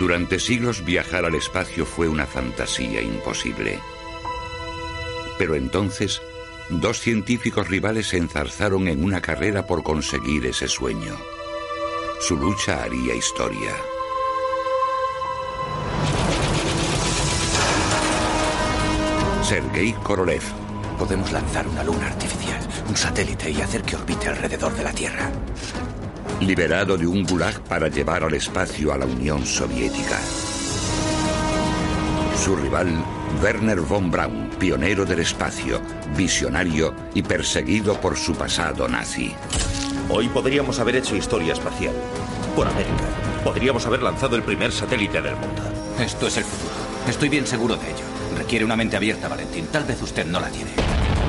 Durante siglos viajar al espacio fue una fantasía imposible. Pero entonces, dos científicos rivales se enzarzaron en una carrera por conseguir ese sueño. Su lucha haría historia. Sergei Korolev. Podemos lanzar una luna artificial, un satélite y hacer que orbite alrededor de la Tierra. Liberado de un gulag para llevar al espacio a la Unión Soviética. Su rival, Werner von Braun, pionero del espacio, visionario y perseguido por su pasado nazi. Hoy podríamos haber hecho historia espacial. Por América. Podríamos haber lanzado el primer satélite del mundo. Esto es el futuro. Estoy bien seguro de ello. Requiere una mente abierta, Valentín. Tal vez usted no la tiene.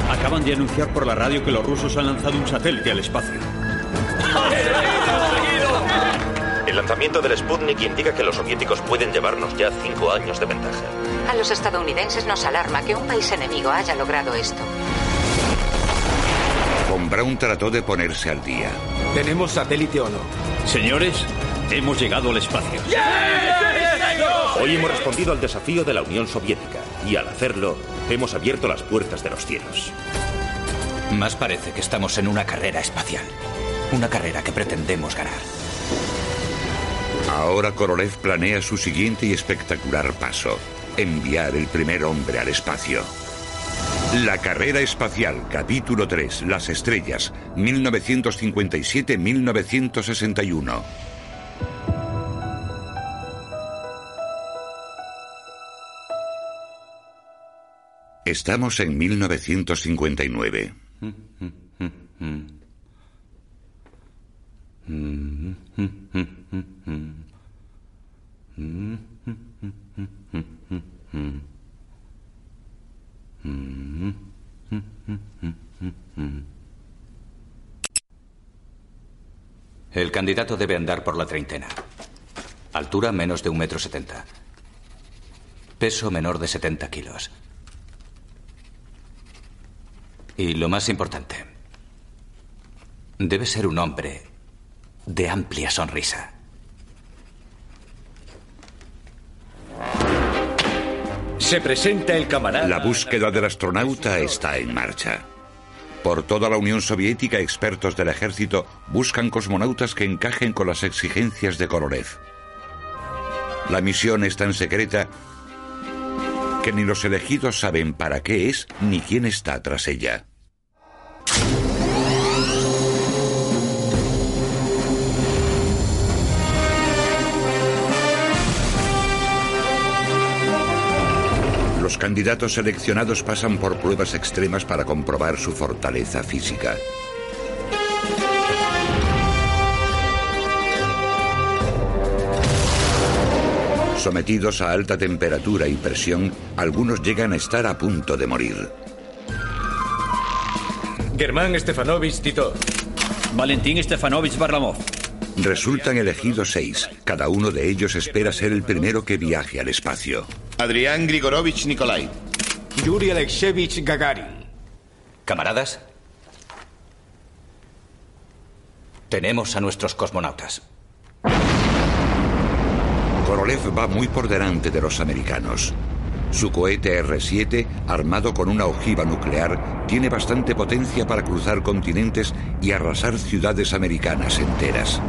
Acaban de anunciar por la radio que los rusos han lanzado un satélite al espacio. Lanzamiento del Sputnik indica que los soviéticos pueden llevarnos ya cinco años de ventaja. A los estadounidenses nos alarma que un país enemigo haya logrado esto. Von Braun trató de ponerse al día. ¿Tenemos satélite o no? Señores, hemos llegado al espacio. Hoy hemos respondido al desafío de la Unión Soviética y al hacerlo hemos abierto las puertas de los cielos. Más parece que estamos en una carrera espacial. Una carrera que pretendemos ganar. Ahora Korolev planea su siguiente y espectacular paso. Enviar el primer hombre al espacio. La carrera espacial, capítulo 3, Las estrellas, 1957-1961. Estamos en 1959. El candidato debe andar por la treintena. Altura menos de un metro setenta. Peso menor de 70 kilos. Y lo más importante, debe ser un hombre de amplia sonrisa. Se presenta el camarada. La búsqueda del astronauta está en marcha. Por toda la Unión Soviética, expertos del ejército buscan cosmonautas que encajen con las exigencias de Korolev. La misión es tan secreta que ni los elegidos saben para qué es ni quién está tras ella. Los candidatos seleccionados pasan por pruebas extremas para comprobar su fortaleza física. Sometidos a alta temperatura y presión, algunos llegan a estar a punto de morir. Germán Stefanovich Tito. Valentín Stefanovich Barlamov. Resultan elegidos seis. Cada uno de ellos espera ser el primero que viaje al espacio. Adrián Grigorovich Nikolai. Yuri Alexeyevich Gagarin. Camaradas, tenemos a nuestros cosmonautas. Korolev va muy por delante de los americanos. Su cohete R-7, armado con una ojiva nuclear, tiene bastante potencia para cruzar continentes y arrasar ciudades americanas enteras.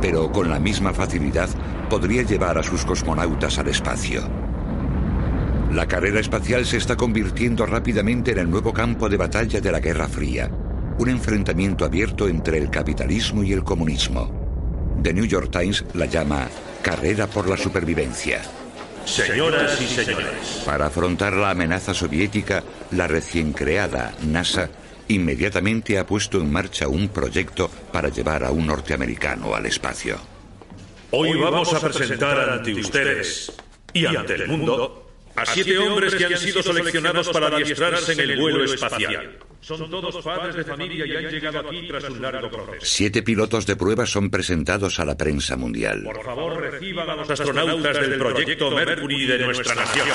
Pero con la misma facilidad podría llevar a sus cosmonautas al espacio. La carrera espacial se está convirtiendo rápidamente en el nuevo campo de batalla de la Guerra Fría, un enfrentamiento abierto entre el capitalismo y el comunismo. The New York Times la llama carrera por la supervivencia. Señoras y señores, Para afrontar la amenaza soviética, la recién creada NASA inmediatamente ha puesto en marcha un proyecto para llevar a un norteamericano al espacio. Hoy vamos a presentar ante ustedes y ante el mundo a siete hombres que han sido seleccionados para adiestrarse en el vuelo espacial. Son todos padres de familia y han llegado aquí tras un largo proceso. Siete pilotos de prueba son presentados a la prensa mundial. Por favor, reciban a los astronautas del proyecto Mercury de nuestra nación.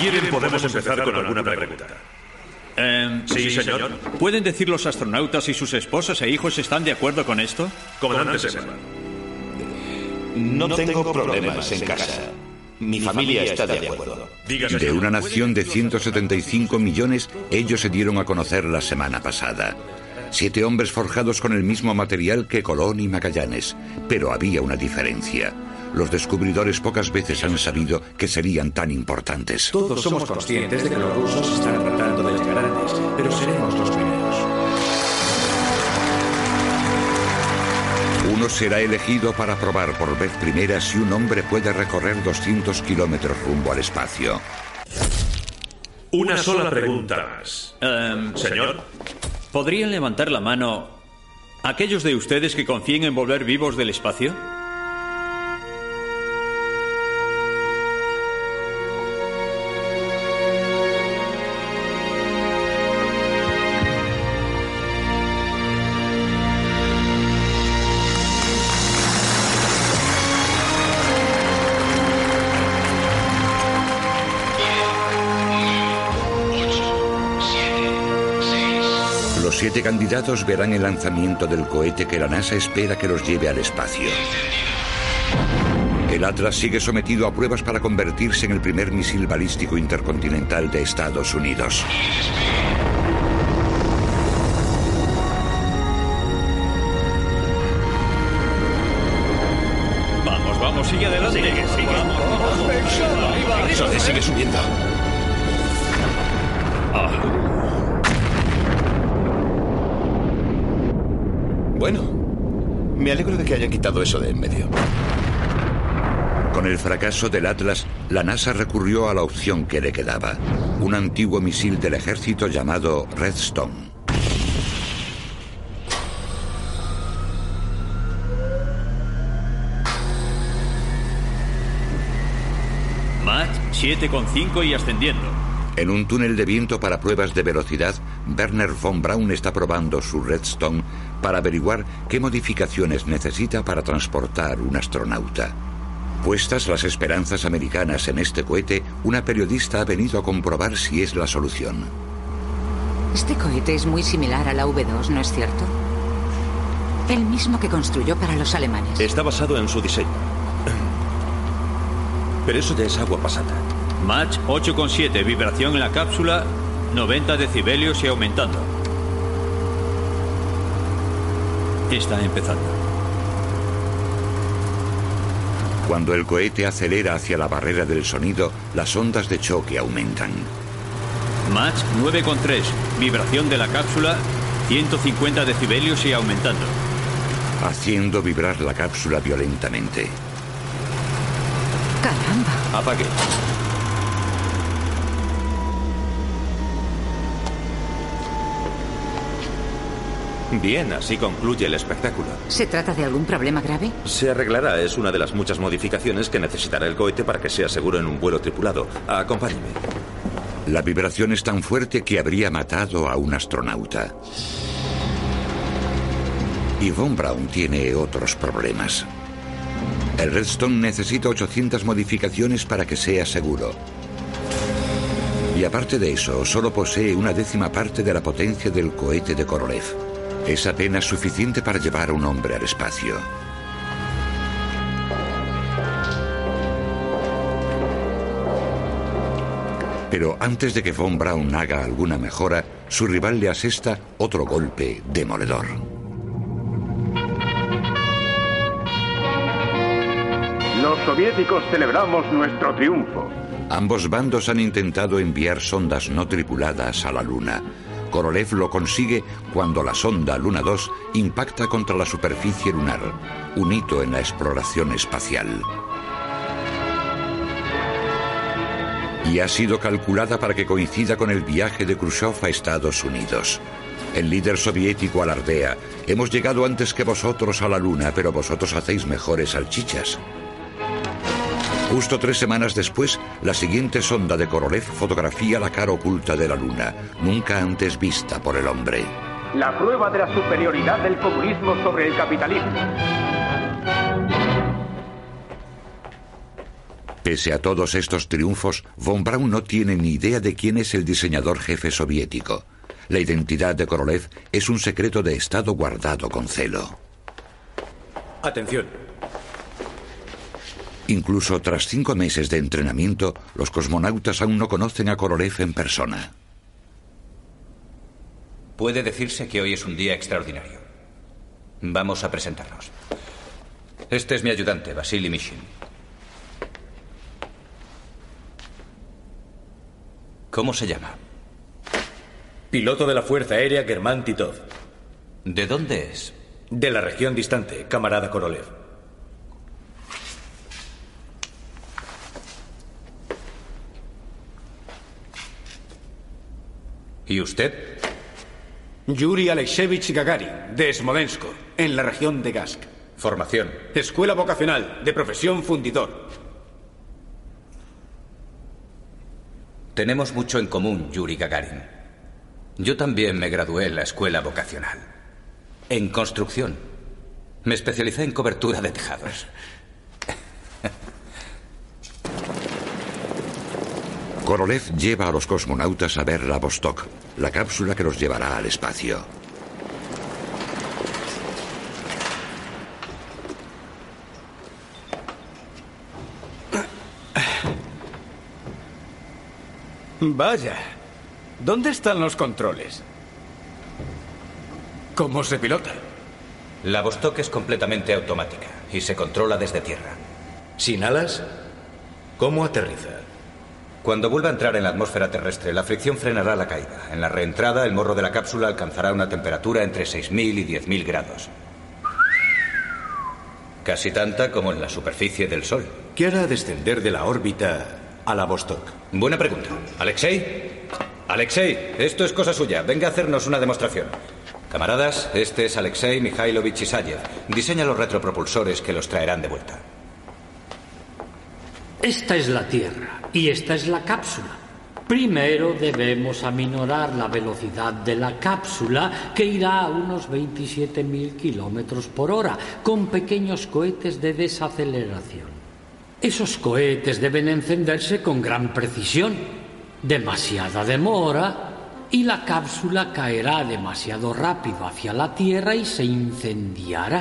Quieren, podemos empezar con alguna pregunta. Em, sí, señor. ¿Pueden decir los astronautas si sus esposas e hijos están de acuerdo con esto? Comandante Sepa. No tengo problemas en casa. Mi familia está de acuerdo. De una nación de 175 millones, ellos se dieron a conocer la semana pasada. Siete hombres forjados con el mismo material que Colón y Magallanes. Pero había una diferencia. Los descubridores pocas veces han sabido que serían tan importantes. Todos somos conscientes de que los rusos están tratando de llegar antes, pero seremos los primeros. Uno será elegido para probar por vez primera si un hombre puede recorrer 200 kilómetros rumbo al espacio. Una sola pregunta más. Em, Señor, ¿Podrían levantar la mano aquellos de ustedes que confíen en volver vivos del espacio? Los siete candidatos verán el lanzamiento del cohete que la NASA espera que los lleve al espacio. El Atlas sigue sometido a pruebas para convertirse en el primer misil balístico intercontinental de Estados Unidos. Vamos, vamos, sigue adelante. Sigue, sigue. Vamos, vamos. Eso, sigue subiendo. Bueno, me alegro de que hayan quitado eso de en medio. Con el fracaso del Atlas, la NASA recurrió a la opción que le quedaba, un antiguo misil del ejército llamado Redstone. Mach 7,5 y ascendiendo. En un túnel de viento para pruebas de velocidad, Werner von Braun está probando su Redstone para averiguar qué modificaciones necesita para transportar un astronauta. Puestas las esperanzas americanas en este cohete, una periodista ha venido a comprobar si es la solución. Este cohete es muy similar a la V2, ¿no es cierto? El mismo que construyó para los alemanes. Está basado en su diseño. Pero eso ya es agua pasada. Mach 8,7, vibración en la cápsula, 90 decibelios y aumentando. Está empezando. Cuando el cohete acelera hacia la barrera del sonido, las ondas de choque aumentan. Mach 9,3, vibración de la cápsula, 150 decibelios y aumentando. haciendo vibrar la cápsula violentamente. Caramba. Apague. Bien, así concluye el espectáculo. ¿Se trata de algún problema grave? Se arreglará, es una de las muchas modificaciones que necesitará el cohete para que sea seguro en un vuelo tripulado. Acompáñeme. La vibración es tan fuerte que habría matado a un astronauta. Y Von Braun tiene otros problemas. El Redstone necesita 800 modificaciones para que sea seguro. Y aparte de eso, solo posee una décima parte de la potencia del cohete de Korolev. Es apenas suficiente para llevar a un hombre al espacio. Pero antes de que Von Braun haga alguna mejora, su rival le asesta otro golpe demoledor. Los soviéticos celebramos nuestro triunfo. Ambos bandos han intentado enviar sondas no tripuladas a la Luna. Korolev lo consigue cuando la sonda Luna 2 impacta contra la superficie lunar, un hito en la exploración espacial. Y ha sido calculada para que coincida con el viaje de Khrushchev a Estados Unidos. El líder soviético alardea, hemos llegado antes que vosotros a la Luna, pero vosotros hacéis mejores salchichas. Justo tres semanas después, la siguiente sonda de Korolev fotografía la cara oculta de la Luna, nunca antes vista por el hombre. La prueba de la superioridad del comunismo sobre el capitalismo. Pese a todos estos triunfos, von Braun no tiene ni idea de quién es el diseñador jefe soviético. La identidad de Korolev es un secreto de Estado guardado con celo. Atención. Incluso tras cinco meses de entrenamiento, los cosmonautas aún no conocen a Korolev en persona. Puede decirse que hoy es un día extraordinario. Vamos a presentarnos. Este es mi ayudante, Vasily Mishin. ¿Cómo se llama? Piloto de la Fuerza Aérea Germán Titov. ¿De dónde es? De la región distante, camarada Korolev. ¿Y usted? Yuri Alexeyevich Gagarin, de Smolensk, en la región de Gask. Formación. Escuela vocacional, de profesión fundidor. Tenemos mucho en común, Yuri Gagarin. Yo también me gradué en la escuela vocacional. En construcción. Me especialicé en cobertura de tejados. Korolev lleva a los cosmonautas a ver la Vostok, la cápsula que los llevará al espacio. Vaya. ¿Dónde están los controles? ¿Cómo se pilota? La Vostok es completamente automática y se controla desde tierra. ¿Sin alas? ¿Cómo aterriza? Cuando vuelva a entrar en la atmósfera terrestre, la fricción frenará la caída. En la reentrada, el morro de la cápsula alcanzará una temperatura entre 6.000 y 10.000 grados. Casi tanta como en la superficie del Sol. ¿Qué hará descender de la órbita a la Vostok? Buena pregunta. ¿Alexei? Alexei, esto es cosa suya. Venga a hacernos una demostración. Camaradas, este es Alexei Mikhailovich Isayev. Diseña los retropropulsores que los traerán de vuelta. Esta es la Tierra y esta es la cápsula. Primero debemos aminorar la velocidad de la cápsula, que irá a unos 27.000 kilómetros por hora, con pequeños cohetes de desaceleración. Esos cohetes deben encenderse con gran precisión. Demasiada demora y la cápsula caerá demasiado rápido hacia la Tierra y se incendiará.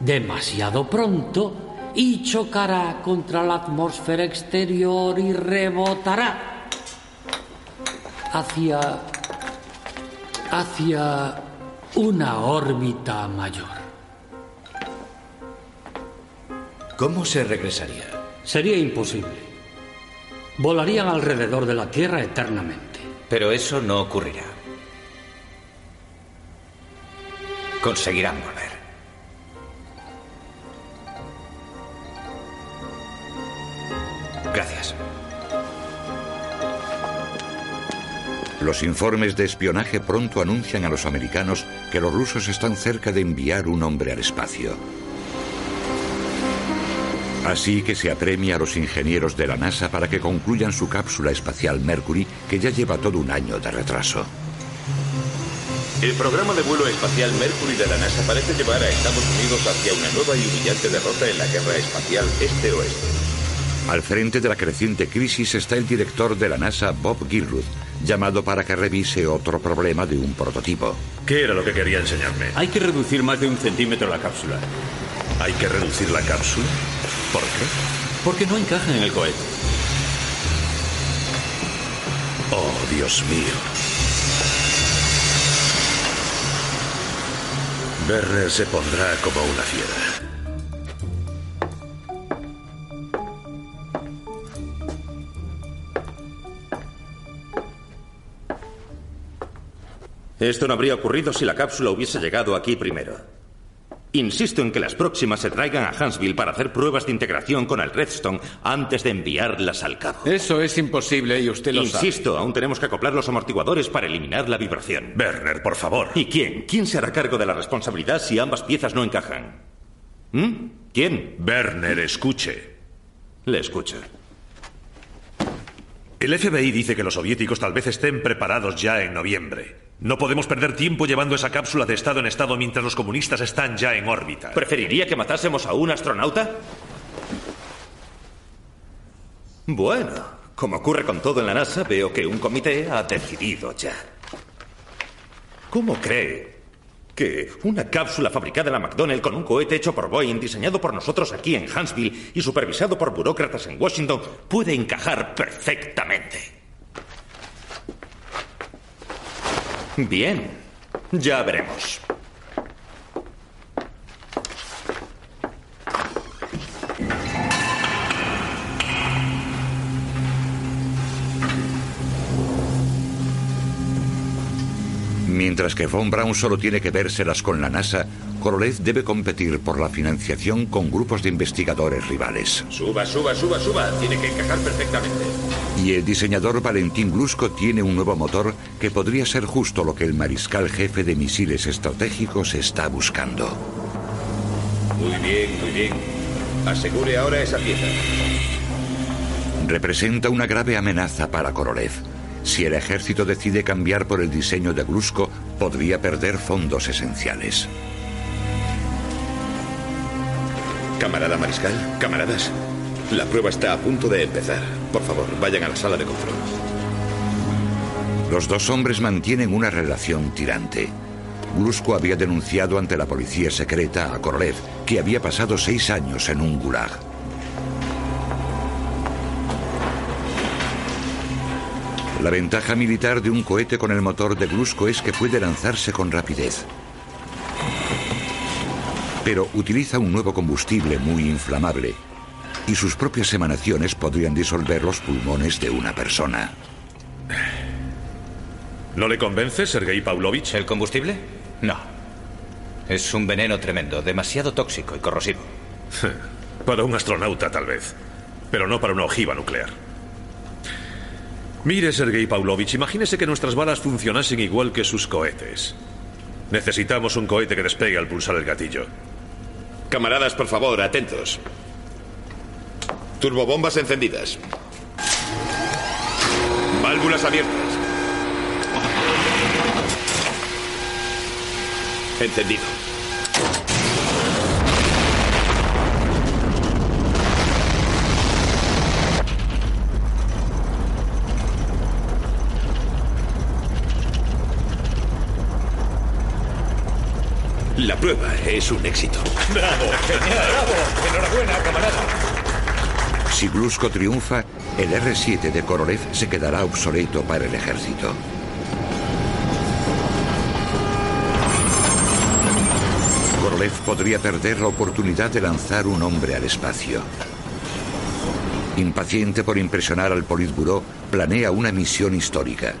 Demasiado pronto y chocará contra la atmósfera exterior y rebotará hacia hacia una órbita mayor. ¿Cómo se regresaría? Sería imposible. Volarían alrededor de la Tierra eternamente. Pero eso no ocurrirá. Conseguirán volver. Los informes de espionaje pronto anuncian a los americanos que los rusos están cerca de enviar un hombre al espacio. Así que se apremia a los ingenieros de la NASA para que concluyan su cápsula espacial Mercury, que ya lleva todo un año de retraso. El programa de vuelo espacial Mercury de la NASA parece llevar a Estados Unidos hacia una nueva y humillante derrota en la guerra espacial este-oeste. Al frente de la creciente crisis está el director de la NASA, Bob Gilruth, llamado para que revise otro problema de un prototipo. ¿Qué era lo que quería enseñarme? Hay que reducir más de un centímetro la cápsula. ¿Hay que reducir la cápsula? ¿Por qué? Porque no encaja en el cohete. Oh, Dios mío. Werner se pondrá como una fiera. Esto no habría ocurrido si la cápsula hubiese llegado aquí primero. Insisto en que las próximas se traigan a Huntsville para hacer pruebas de integración con el Redstone antes de enviarlas al cabo. Eso es imposible y usted lo sabe. Insisto, aún tenemos que acoplar los amortiguadores para eliminar la vibración. Werner, por favor. ¿Y quién? ¿Quién se hará cargo de la responsabilidad si ambas piezas no encajan? ¿Mm? ¿Quién? Werner, escuche. Le escucho. El FBI dice que los soviéticos tal vez estén preparados ya en noviembre. No podemos perder tiempo llevando esa cápsula de estado en estado mientras los comunistas están ya en órbita. ¿Preferiría que matásemos a un astronauta? Bueno, como ocurre con todo en la NASA, veo que un comité ha decidido ya. ¿Cómo cree que una cápsula fabricada en la McDonnell con un cohete hecho por Boeing, diseñado por nosotros aquí en Huntsville y supervisado por burócratas en Washington, puede encajar perfectamente? Bien, ya veremos. Mientras que Von Braun solo tiene que vérselas con la NASA, Korolev debe competir por la financiación con grupos de investigadores rivales. Suba, suba, suba, suba. Tiene que encajar perfectamente. Y el diseñador Valentín Glusko tiene un nuevo motor que podría ser justo lo que el mariscal jefe de misiles estratégicos está buscando. Muy bien, muy bien. Asegure ahora esa pieza. Representa una grave amenaza para Korolev. Si el ejército decide cambiar por el diseño de Glusko, podría perder fondos esenciales. Camarada Mariscal, camaradas, la prueba está a punto de empezar. Por favor, vayan a la sala de control. Los dos hombres mantienen una relación tirante. Glusko había denunciado ante la policía secreta a Korolev, que había pasado seis años en un gulag. La ventaja militar de un cohete con el motor de Glusko es que puede lanzarse con rapidez. Pero utiliza un nuevo combustible muy inflamable y sus propias emanaciones podrían disolver los pulmones de una persona. ¿No le convence, Sergei Pavlovich? ¿El combustible? No. Es un veneno tremendo, demasiado tóxico y corrosivo. para un astronauta, tal vez. Pero no para una ojiva nuclear. Mire, Sergei Pavlovich, imagínese que nuestras balas funcionasen igual que sus cohetes. Necesitamos un cohete que despegue al pulsar el gatillo. Camaradas, por favor, atentos. Turbobombas encendidas. Válvulas abiertas. Encendido. La prueba es un éxito. ¡Bravo! ¡Genial! ¡Bravo! ¡Enhorabuena, camarada! Si Glusko triunfa, el R-7 de Korolev se quedará obsoleto para el ejército. Korolev podría perder la oportunidad de lanzar un hombre al espacio. Impaciente por impresionar al Politburó, planea una misión histórica.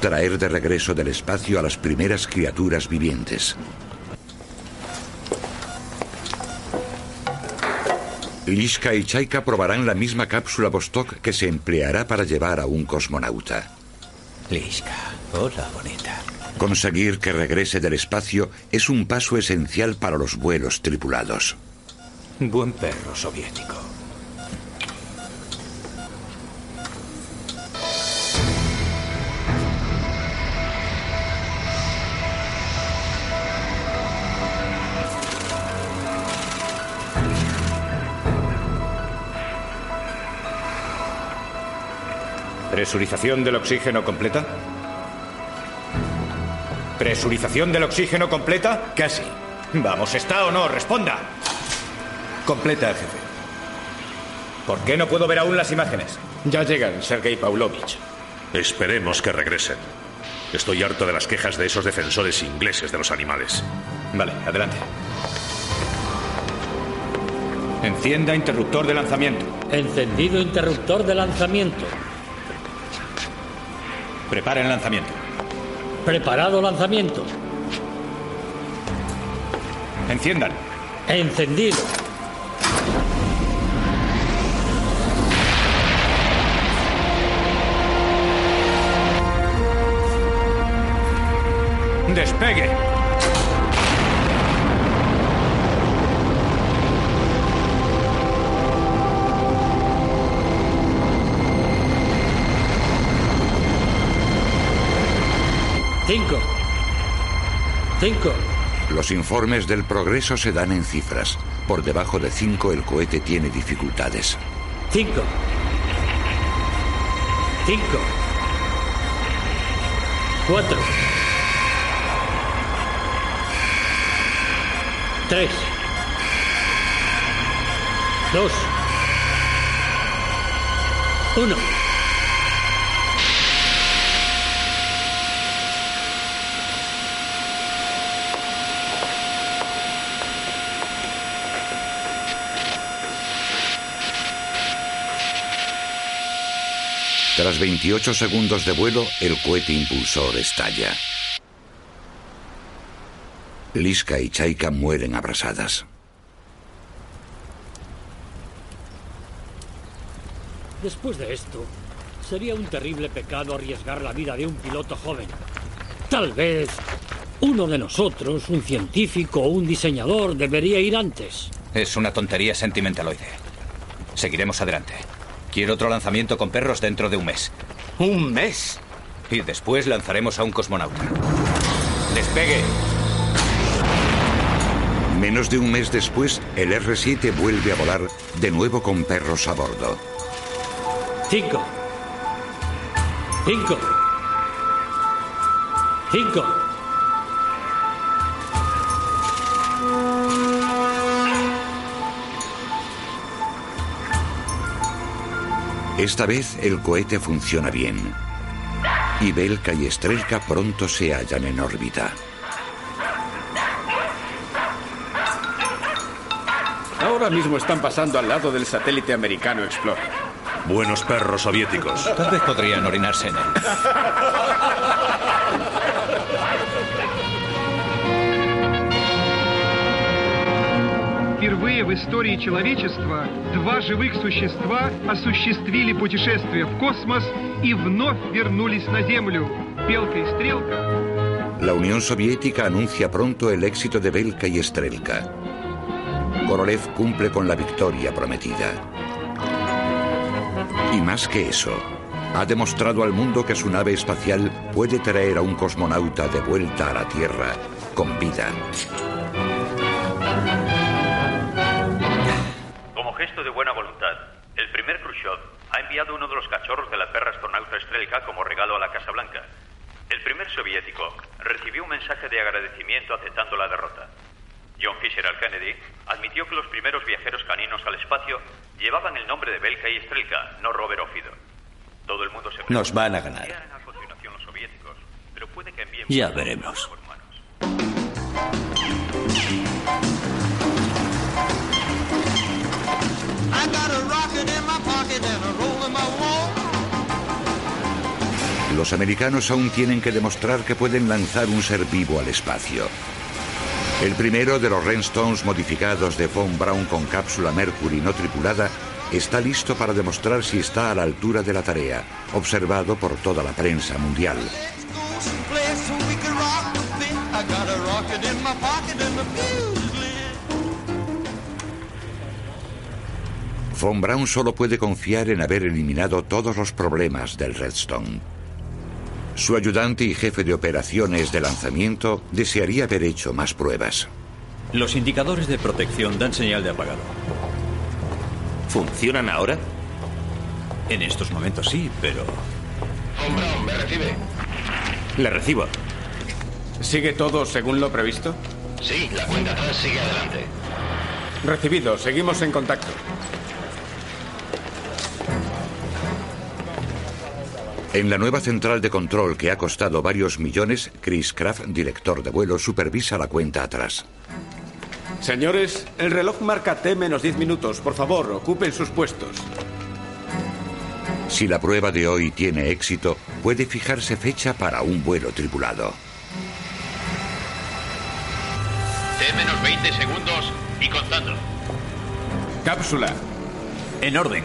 Traer de regreso del espacio a las primeras criaturas vivientes. Lishka y Chaika probarán la misma cápsula Vostok que se empleará para llevar a un cosmonauta. Lishka, hola bonita. Conseguir que regrese del espacio es un paso esencial para los vuelos tripulados. Buen perro soviético. ¿Presurización del oxígeno completa? ¿Presurización del oxígeno completa? Casi. Vamos, ¿está o no? Responda. Completa, jefe. ¿Por qué no puedo ver aún las imágenes? Ya llegan, Sergei Pavlovich. Esperemos que regresen. Estoy harto de las quejas de esos defensores ingleses de los animales. Vale, adelante. Encienda interruptor de lanzamiento. Encendido interruptor de lanzamiento. Preparen lanzamiento. Preparado lanzamiento. Enciendan. Encendido. Despegue. Cinco. Cinco. Los informes del progreso se dan en cifras. Por debajo de 5 el cohete tiene dificultades. Cinco. Cinco. Cuatro. Tres. Dos. Uno. Tras 28 segundos de vuelo, el cohete impulsor estalla. Liska y Chaika mueren abrasadas. Después de esto, sería un terrible pecado arriesgar la vida de un piloto joven. Tal vez uno de nosotros, un científico o un diseñador, debería ir antes. Es una tontería sentimentaloide. Seguiremos adelante. Quiero otro lanzamiento con perros dentro de un mes. ¿Un mes? Y después lanzaremos a un cosmonauta. ¡Despegue! Menos de un mes después, el R-7 vuelve a volar de nuevo con perros a bordo. Cinco. Cinco. Cinco. Esta vez el cohete funciona bien. Y Belka y Strelka pronto se hallan en órbita. Ahora mismo están pasando al lado del satélite americano Explorer. Buenos perros soviéticos. Tal vez podrían orinarse en él. в истории человечества два живых существа осуществили путешествие в космос и вновь вернулись на Землю. Белка и Стрелка La Unión Soviética anuncia pronto el éxito de Belka y Strelka. Korolev cumple con la victoria prometida. Y más que eso, ha demostrado al mundo que su nave espacial puede traer a un cosmonauta de vuelta a la Tierra con vida. Enviado uno de los cachorros de la perra astronauta Strelka como regalo a la Casa Blanca. El primer soviético recibió un mensaje de agradecimiento aceptando la derrota. John Fisher Kennedy admitió que los primeros viajeros caninos al espacio llevaban el nombre de Belka y Strelka, no Robert o Fido. Todo el mundo se Nos van a ganar. ¿Qué harán a continuación los soviéticos? Pero puede que envíen Ya veremos. I got a rocket Los americanos aún tienen que demostrar que pueden lanzar un ser vivo al espacio. El primero de los Renstones modificados de Von Braun con cápsula Mercury no tripulada está listo para demostrar si está a la altura de la tarea, observado por toda la prensa mundial. Von Braun solo puede confiar en haber eliminado todos los problemas del Redstone. Su ayudante y jefe de operaciones de lanzamiento desearía haber hecho más pruebas. Los indicadores de protección dan señal de apagado. ¿Funcionan ahora? En estos momentos sí, pero... ¿me recibe? Le recibo. ¿Sigue todo según lo previsto? Sí, la cuenta atrás sigue adelante. Recibido, seguimos en contacto. En la nueva central de control que ha costado varios millones, Chris Kraft, director de vuelo, supervisa la cuenta atrás. Señores, el reloj marca T menos 10 minutos. Por favor, ocupen sus puestos. Si la prueba de hoy tiene éxito, puede fijarse fecha para un vuelo tripulado. T menos 20 segundos y contando. Cápsula. En orden.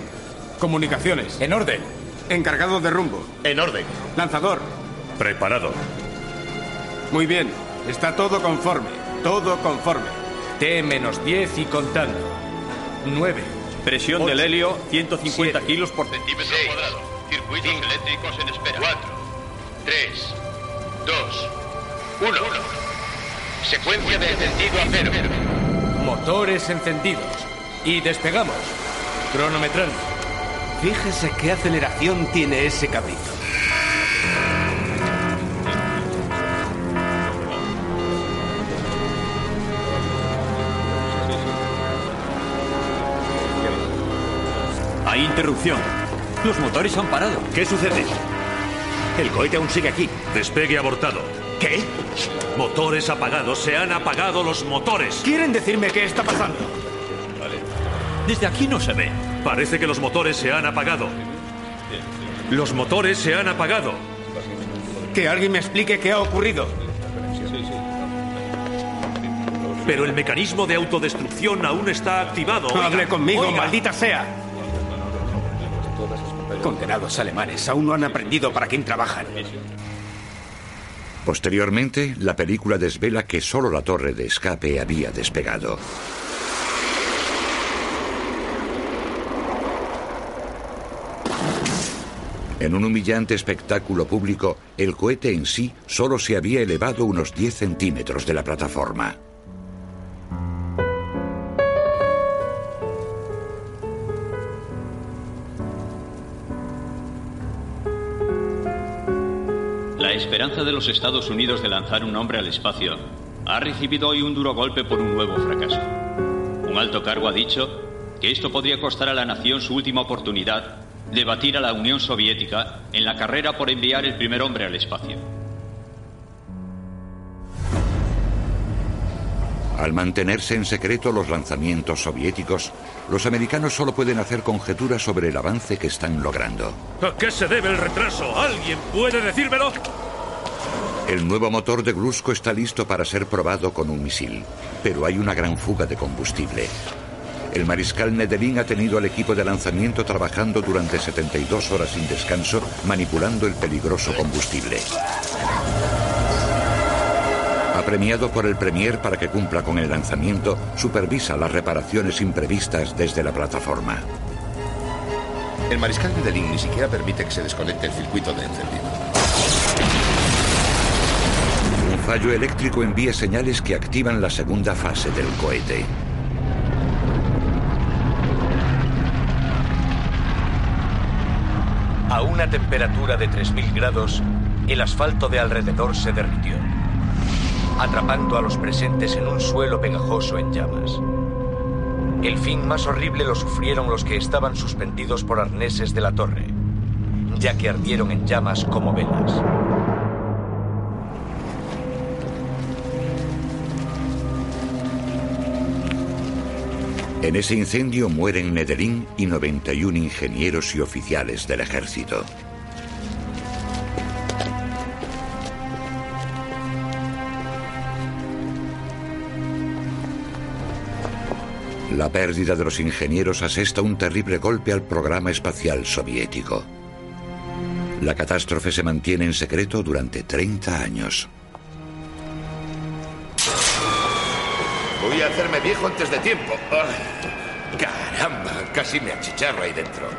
Comunicaciones. En orden. Encargado de rumbo. En orden. Lanzador. Preparado. Muy bien. Está todo conforme. Todo conforme. T menos 10 y contando. 9. Presión del helio, 150 kilos por Centímetro cuadrado. Circuitos eléctricos en espera. 4, 3, 2, 1. Secuencia de encendido a cero. Motores encendidos. Y despegamos. Cronometrando. Fíjese qué aceleración tiene ese cabrito. Hay interrupción. Los motores han parado. ¿Qué sucede? El cohete aún sigue aquí. Despegue abortado. ¿Qué? Motores apagados. Se han apagado los motores. ¿Quieren decirme qué está pasando? Desde aquí no se ve. Parece que los motores se han apagado. Los motores se han apagado. Que alguien me explique qué ha ocurrido. Pero el mecanismo de autodestrucción aún está activado. Hable conmigo, Oiga. maldita sea. Condenados alemanes, aún no han aprendido para quién trabajan. Posteriormente, la película desvela que solo la torre de escape había despegado. En un humillante espectáculo público, el cohete en sí solo se había elevado unos 10 centímetros de la plataforma. La esperanza de los Estados Unidos de lanzar un hombre al espacio ha recibido hoy un duro golpe por un nuevo fracaso. Un alto cargo ha dicho que esto podría costar a la nación su última oportunidad de batir a la Unión Soviética en la carrera por enviar el primer hombre al espacio. Al mantenerse en secreto los lanzamientos soviéticos, los americanos solo pueden hacer conjeturas sobre el avance que están logrando. ¿A qué se debe el retraso? ¿Alguien puede decírmelo? El nuevo motor de Glusko está listo para ser probado con un misil, pero hay una gran fuga de combustible. El mariscal Nedelin ha tenido al equipo de lanzamiento trabajando durante 72 horas sin descanso, manipulando el peligroso combustible. Apremiado por el Premier para que cumpla con el lanzamiento, supervisa las reparaciones imprevistas desde la plataforma. El mariscal Nedelin ni siquiera permite que se desconecte el circuito de encendido. Un fallo eléctrico envía señales que activan la segunda fase del cohete. Una temperatura de 3.000 grados, el asfalto de alrededor se derritió, atrapando a los presentes en un suelo pegajoso en llamas. El fin más horrible lo sufrieron los que estaban suspendidos por arneses de la torre, ya que ardieron en llamas como velas. En ese incendio mueren Nedelin y 91 ingenieros y oficiales del ejército. La pérdida de los ingenieros asesta un terrible golpe al programa espacial soviético. La catástrofe se mantiene en secreto durante 30 años. Voy a hacerme viejo antes de tiempo. Ay, caramba, casi me achicharro ahí dentro.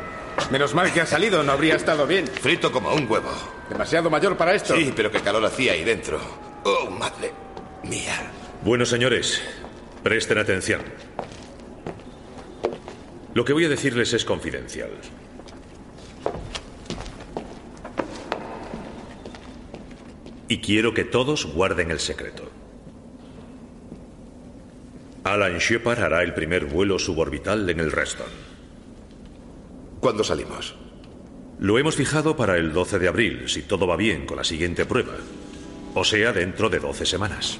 Menos mal que ha salido, no habría estado bien. Frito como un huevo. Demasiado mayor para esto. Sí, pero qué calor hacía ahí dentro. Oh, madre mía. Bueno, señores, presten atención. Lo que voy a decirles es confidencial. Y quiero que todos guarden el secreto. Alan Shepard hará el primer vuelo suborbital en el Reston. ¿Cuándo salimos? Lo hemos fijado para el 12 de abril, si todo va bien con la siguiente prueba. O sea, dentro de 12 semanas.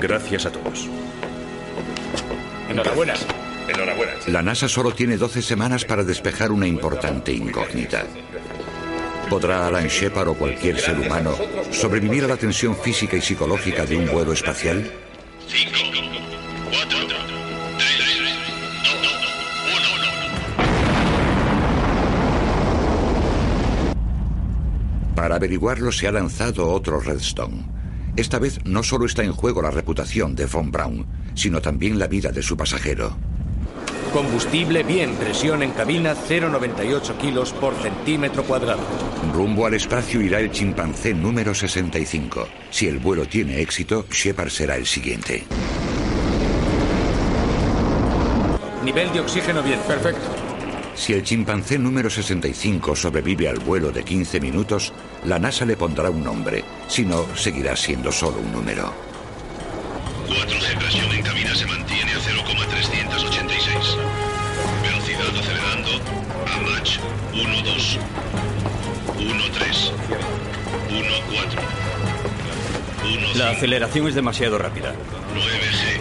Gracias a todos. Enhorabuena. Enhorabuena. La NASA solo tiene 12 semanas para despejar una importante incógnita. ¿Podrá Alan Shepard o cualquier ser humano sobrevivir a la tensión física y psicológica de un vuelo espacial? Para averiguarlo se ha lanzado otro Redstone. Esta vez no solo está en juego la reputación de Von Braun, sino también la vida de su pasajero. Combustible bien, presión en cabina 0,98 kilos por centímetro cuadrado. Rumbo al espacio irá el chimpancé número 65. Si el vuelo tiene éxito, Shepard será el siguiente. Nivel de oxígeno bien. Perfecto. Si el chimpancé número 65 sobrevive al vuelo de 15 minutos, la NASA le pondrá un nombre. Si no, seguirá siendo solo un número. 4G presión en cabina se mantiene a 0,386. Velocidad acelerando a Mach 1,2. 1,3. 1,4. La aceleración es demasiado rápida.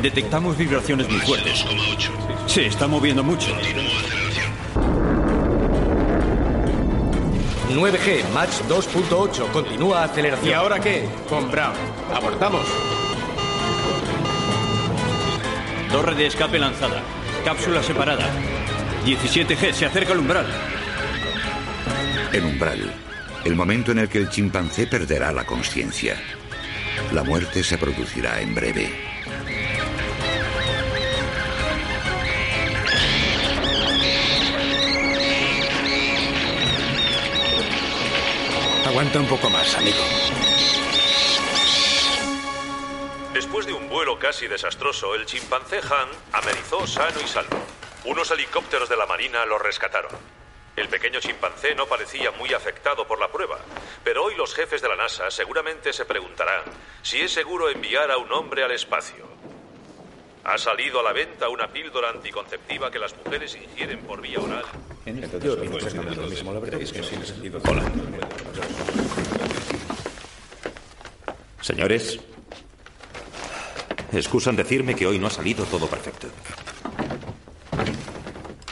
Detectamos vibraciones muy fuertes. Se está moviendo mucho. 9G, Match 2.8, continúa aceleración. ¿Y ahora qué? Con Brown. Abortamos. Torre de escape lanzada. Cápsula separada. 17G, se acerca al umbral. El umbral. El momento en el que el chimpancé perderá la conciencia. La muerte se producirá en breve. Aguanta un poco más, amigo. Después de un vuelo casi desastroso, el chimpancé Han amerizó sano y salvo. Unos helicópteros de la Marina lo rescataron. El pequeño chimpancé no parecía muy afectado por la prueba, pero hoy los jefes de la NASA seguramente se preguntarán si es seguro enviar a un hombre al espacio. Ha salido a la venta una píldora anticonceptiva que las mujeres ingieren por vía oral. Hola. Señores, excusan decirme que hoy no ha salido todo perfecto.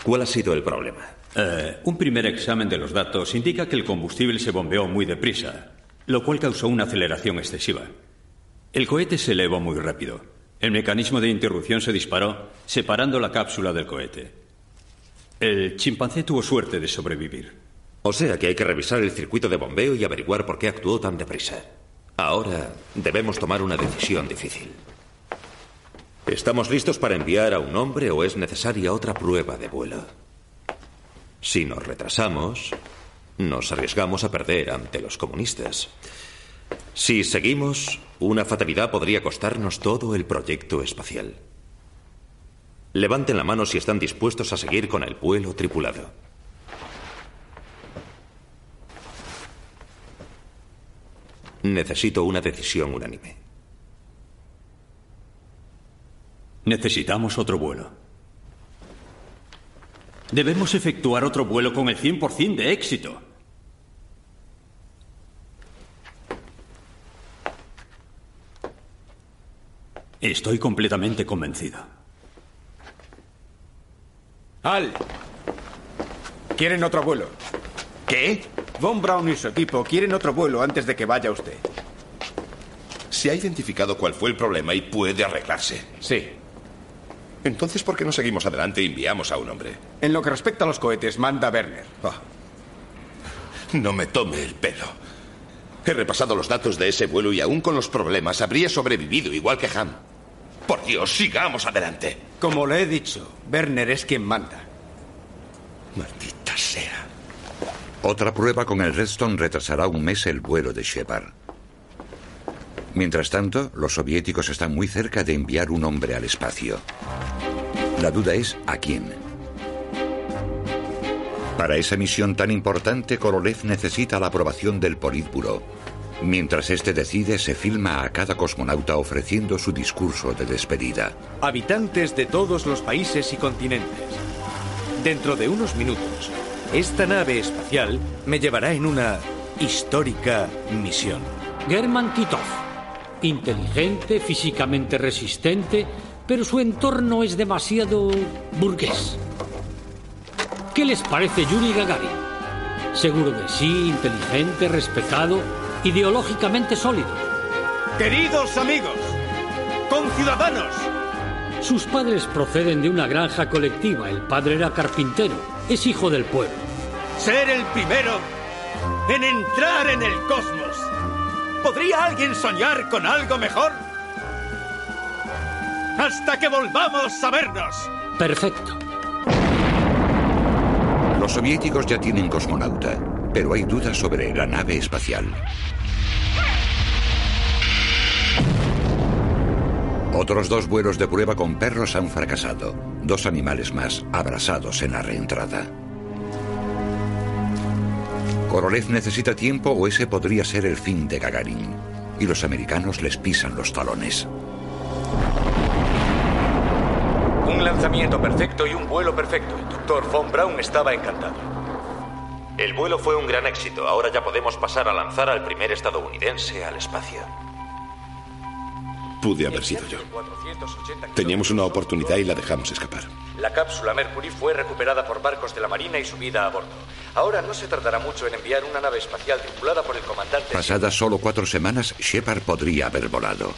¿Cuál ha sido el problema? Eh, un primer examen de los datos indica que el combustible se bombeó muy deprisa, lo cual causó una aceleración excesiva. El cohete se elevó muy rápido. El mecanismo de interrupción se disparó, separando la cápsula del cohete. El chimpancé tuvo suerte de sobrevivir. O sea que hay que revisar el circuito de bombeo y averiguar por qué actuó tan deprisa. Ahora debemos tomar una decisión difícil. ¿Estamos listos para enviar a un hombre o es necesaria otra prueba de vuelo? Si nos retrasamos, nos arriesgamos a perder ante los comunistas. Si seguimos, una fatalidad podría costarnos todo el proyecto espacial. Levanten la mano si están dispuestos a seguir con el vuelo tripulado. Necesito una decisión unánime. Necesitamos otro vuelo. Debemos efectuar otro vuelo con el 100% de éxito. Estoy completamente convencido. Al. Quieren otro vuelo. ¿Qué? Von Braun y su equipo quieren otro vuelo antes de que vaya usted. Se ha identificado cuál fue el problema y puede arreglarse. Sí. Entonces, ¿por qué no seguimos adelante e enviamos a un hombre? En lo que respecta a los cohetes, manda Werner. Ah. No me tome el pelo. He repasado los datos de ese vuelo y aún con los problemas habría sobrevivido igual que Ham. Por Dios, sigamos adelante. Como le he dicho, Werner es quien manda. Maldita sea. Otra prueba con el Redstone retrasará un mes el vuelo de Shepard. Mientras tanto, los soviéticos están muy cerca de enviar un hombre al espacio. La duda es a quién. Para esa misión tan importante, Korolev necesita la aprobación del Politburo. Mientras este decide, se filma a cada cosmonauta ofreciendo su discurso de despedida. Habitantes de todos los países y continentes. Dentro de unos minutos, esta nave espacial me llevará en una histórica misión. German Titov. Inteligente, físicamente resistente, pero su entorno es demasiado burgués. ¿Qué les parece Yuri Gagarin? Seguro de sí, inteligente, respetado, ideológicamente sólido. Queridos amigos, conciudadanos, Sus padres proceden de una granja colectiva. El padre era carpintero. Es hijo del pueblo. ser el primero en entrar en el cosmos. ¿Podría alguien soñar con algo mejor? Hasta que volvamos a vernos. Perfecto. Los soviéticos ya tienen cosmonauta, pero hay dudas sobre la nave espacial. Otros dos vuelos de prueba con perros han fracasado. Dos animales más abrasados en la reentrada. Korolev necesita tiempo o ese podría ser el fin de Gagarin. Y los americanos les pisan los talones. Un lanzamiento perfecto y un vuelo perfecto. El doctor Von Braun estaba encantado. El vuelo fue un gran éxito. Ahora ya podemos pasar a lanzar al primer estadounidense al espacio. Pude haber sido yo. Teníamos una oportunidad y la dejamos escapar. La cápsula Mercury fue recuperada por barcos de la Marina y subida a bordo. Ahora no se tardará mucho en enviar una nave espacial tripulada por el comandante. Pasadas solo cuatro semanas, Shepard podría haber volado.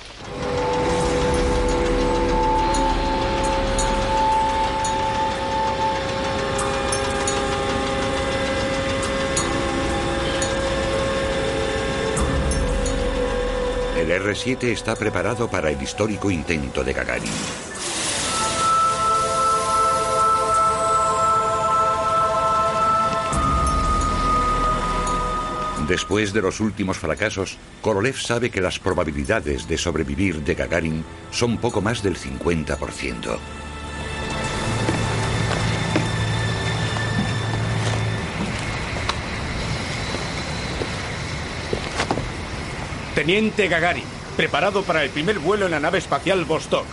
R-7 está preparado para el histórico intento de Gagarin. Después de los últimos fracasos, Korolev sabe que las probabilidades de sobrevivir de Gagarin son poco más del 50%. Teniente Gagarin, preparado para el primer vuelo en la nave espacial Vostok.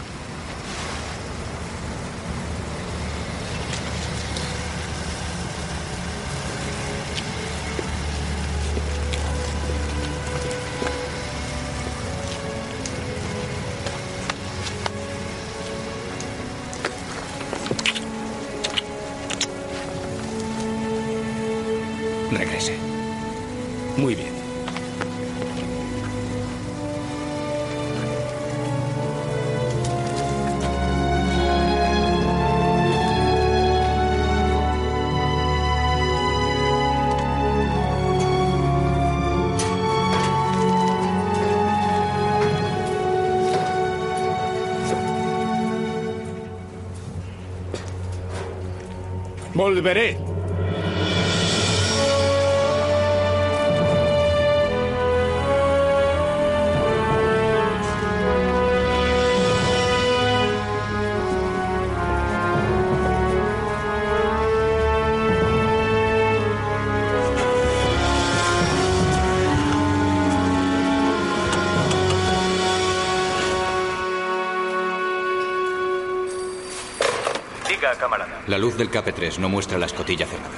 Volveré. Camarada. La luz del KP-3 no muestra la escotilla cerrada.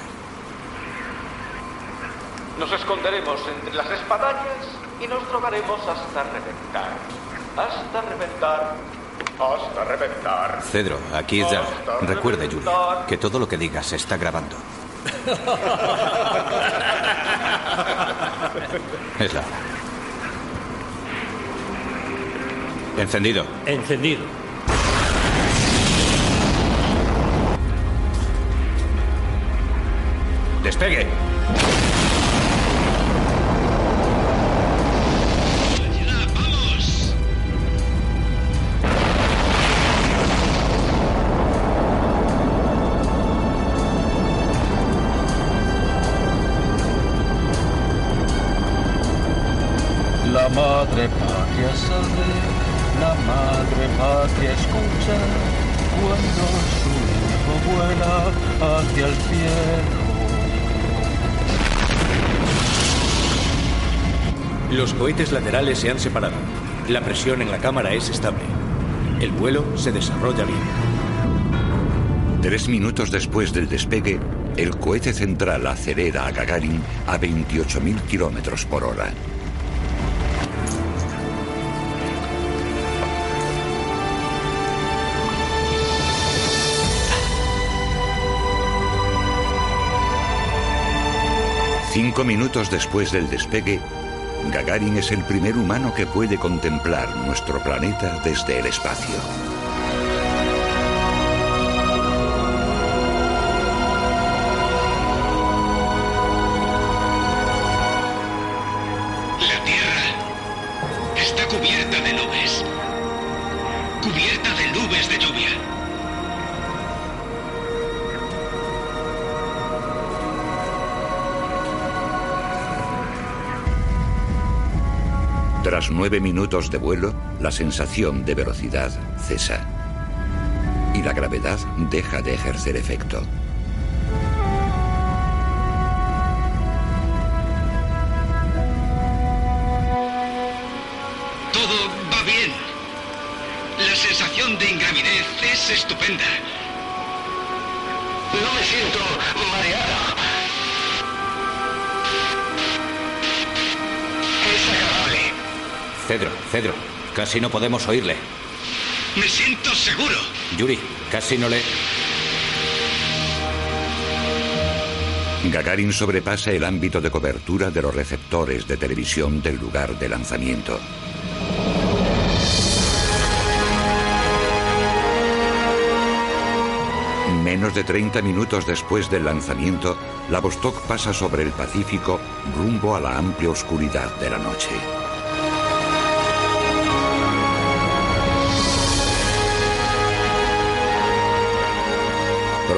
Nos esconderemos entre las espadañas y nos drogaremos hasta reventar. Hasta reventar. Hasta reventar. Cedro, aquí es ya. Recuerde, Julia, que todo lo que digas se está grabando. Es la hora. Encendido. Encendido. ¡Despegue! Los cohetes laterales se han separado. La presión en la cámara es estable. El vuelo se desarrolla bien. Tres minutos después del despegue, el cohete central acelera a Gagarin a 28.000 kilómetros por hora. Cinco minutos después del despegue, Gagarin es el primer humano que puede contemplar nuestro planeta desde el espacio. Minutos de vuelo, la sensación de velocidad cesa. Y la gravedad deja de ejercer efecto. Cedro, Cedro, casi no podemos oírle. Me siento seguro. Yuri, casi no le... Gagarin sobrepasa el ámbito de cobertura de los receptores de televisión del lugar de lanzamiento. Menos de 30 minutos después del lanzamiento, la Vostok pasa sobre el Pacífico rumbo a la amplia oscuridad de la noche.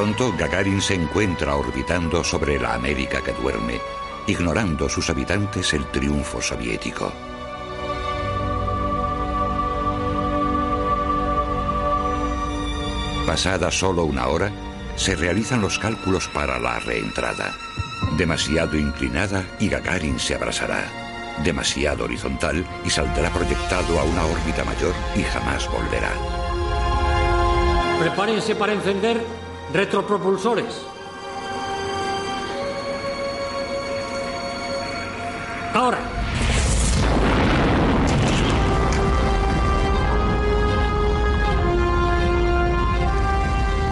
Pronto Gagarin se encuentra orbitando sobre la América que duerme, ignorando sus habitantes el triunfo soviético. Pasada solo una hora, se realizan los cálculos para la reentrada. Demasiado inclinada y Gagarin se abrasará. Demasiado horizontal y saldrá proyectado a una órbita mayor y jamás volverá. Prepárense para encender retropropulsores. Ahora.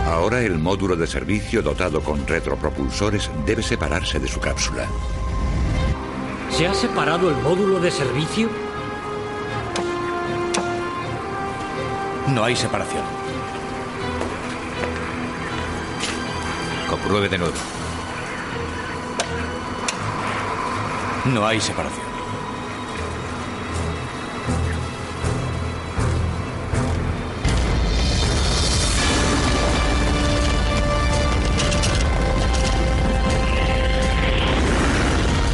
Ahora el módulo de servicio dotado con retropropulsores debe separarse de su cápsula. ¿Se ha separado el módulo de servicio? No hay separación. Compruebe de nuevo. No hay separación.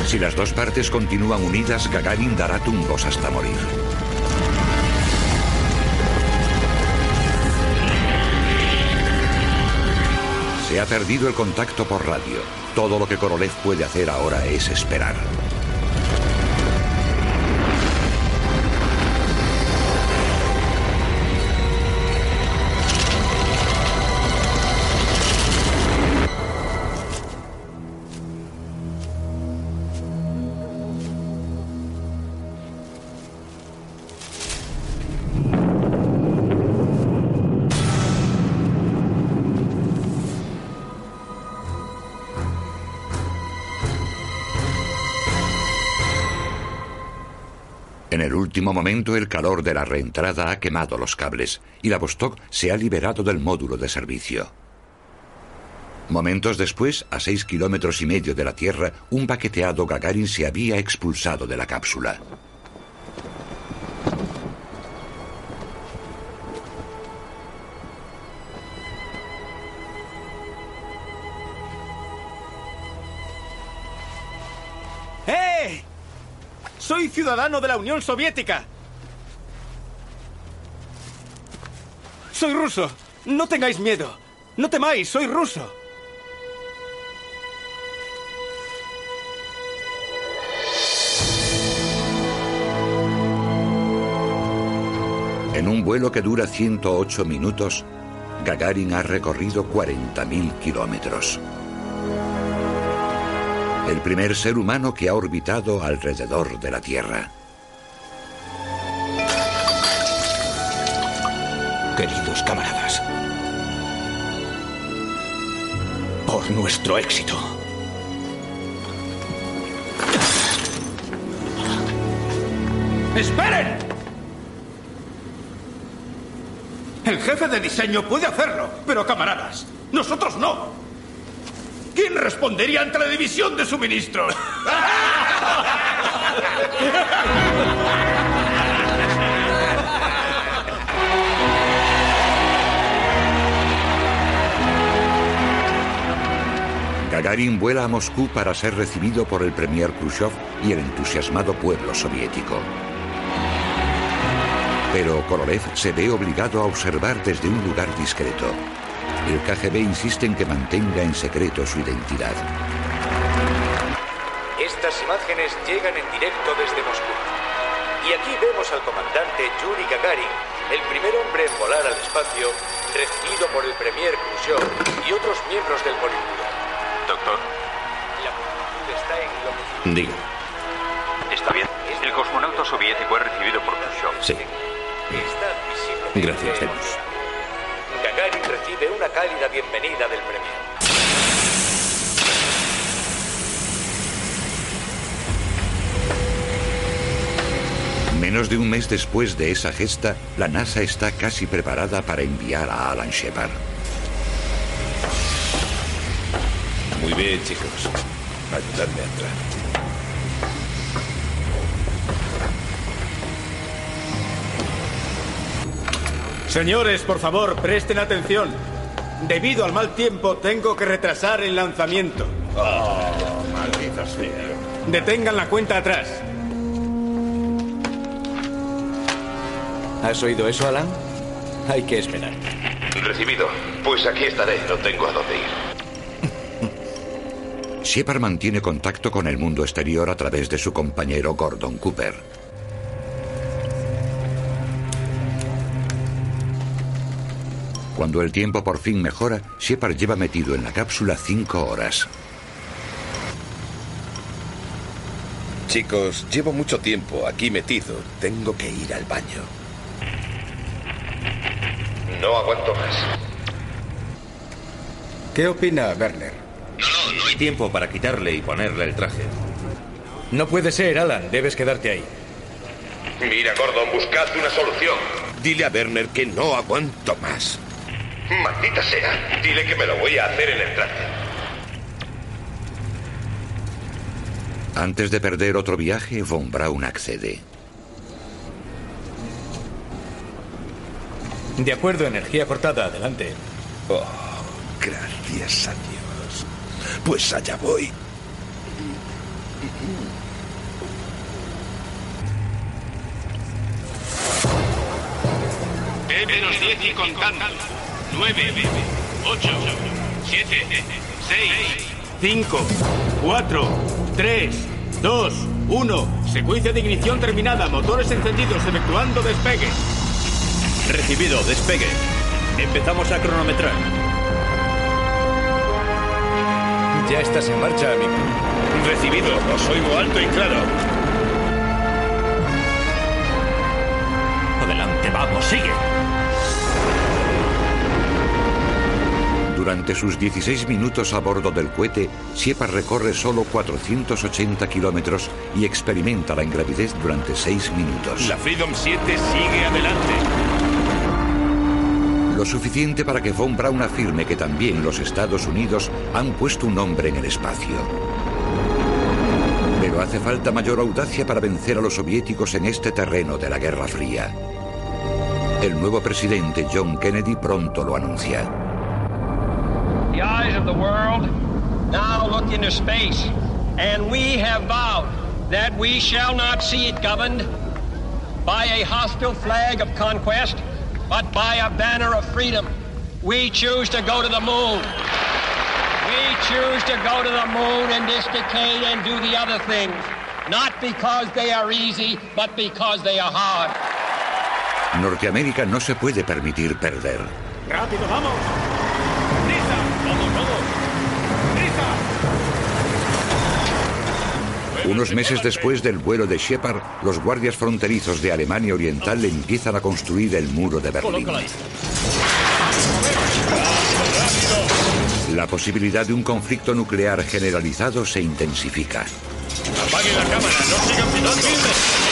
Si las dos partes continúan unidas, Gagarin dará tumbos hasta morir. Se ha perdido el contacto por radio. Todo lo que Korolev puede hacer ahora es esperar. Momento, el calor de la reentrada ha quemado los cables y la Vostok se ha liberado del módulo de servicio. Momentos después, a seis kilómetros y medio de la Tierra, un baqueteado Gagarin se había expulsado de la cápsula. Ciudadano de la Unión Soviética. Soy ruso. No tengáis miedo. No temáis, soy ruso. En un vuelo que dura 108 minutos, Gagarin ha recorrido 40.000 kilómetros. El primer ser humano que ha orbitado alrededor de la Tierra. Queridos camaradas, por nuestro éxito. ¡Esperen! El jefe de diseño puede hacerlo, pero camaradas, nosotros no. ¿Quién respondería ante la división de suministros? Gagarin vuela a Moscú para ser recibido por el premier Khrushchev y el entusiasmado pueblo soviético. Pero Korolev se ve obligado a observar desde un lugar discreto. El KGB insiste en que mantenga en secreto su identidad. Estas imágenes llegan en directo desde Moscú. Y aquí vemos al comandante Yuri Gagarin, el primer hombre en volar al espacio, recibido por el Premier Khrushchev y otros miembros del Politburo. Doctor, La multitud está en Diga. está bien. El cosmonauta soviético es recibido por Khrushchev. Sí. Está visiblemente Gracias, Demus. Gagarin recibe una cálida bienvenida del Premier. Menos de un mes después de esa gesta, la NASA está casi preparada para enviar a Alan Shepard. Muy bien, chicos. Ayudadme a entrar. Señores, por favor, presten atención. Debido al mal tiempo, tengo que retrasar el lanzamiento. Oh, maldita sea. Detengan la cuenta atrás. ¿Has oído eso, Alan? Hay que esperar. Recibido. Pues aquí estaré. No tengo a dónde ir. Shepard mantiene contacto con el mundo exterior a través de su compañero Gordon Cooper. Cuando el tiempo por fin mejora, Shepard lleva metido en la cápsula cinco horas. Chicos, llevo mucho tiempo aquí metido. Tengo que ir al baño. No aguanto más. ¿Qué opina Werner? No, no hay tiempo para quitarle y ponerle el traje. No puede ser, Alan. Debes quedarte ahí. Mira, Gordon, buscad una solución. Dile a Werner que no aguanto más. Maldita sea. Dile que me lo voy a hacer en el traje. Antes de perder otro viaje, Von Braun accede. De acuerdo, energía cortada. Adelante. Oh, gracias a Dios. Pues allá voy. Menos 10 y contando. 9, 8, 7, 6, 5, 4, 3, 2, 1. Secuencia de ignición terminada. Motores encendidos. Efectuando despegue. Recibido, despegue. Empezamos a cronometrar. Ya estás en marcha, amigo. Recibido, os oigo alto y claro. Adelante, vamos, sigue. Durante sus 16 minutos a bordo del cohete, Shepard recorre solo 480 kilómetros y experimenta la ingravidez durante 6 minutos. La Freedom 7 sigue adelante. Lo suficiente para que Von Braun afirme que también los Estados Unidos han puesto un hombre en el espacio. Pero hace falta mayor audacia para vencer a los soviéticos en este terreno de la Guerra Fría. El nuevo presidente John Kennedy pronto lo anuncia. The eyes of the world now look into space, and we have vowed that we shall not see it governed by a hostile flag of conquest, but by a banner of freedom. We choose to go to the moon. We choose to go to the moon in this decade and do the other things, not because they are easy, but because they are hard. Norteamérica no se puede permitir perder. Rápido, vamos. Unos meses después del vuelo de Shepard, los guardias fronterizos de Alemania Oriental empiezan a construir el muro de Berlín. La posibilidad de un conflicto nuclear generalizado se intensifica. La cámara, no sigan.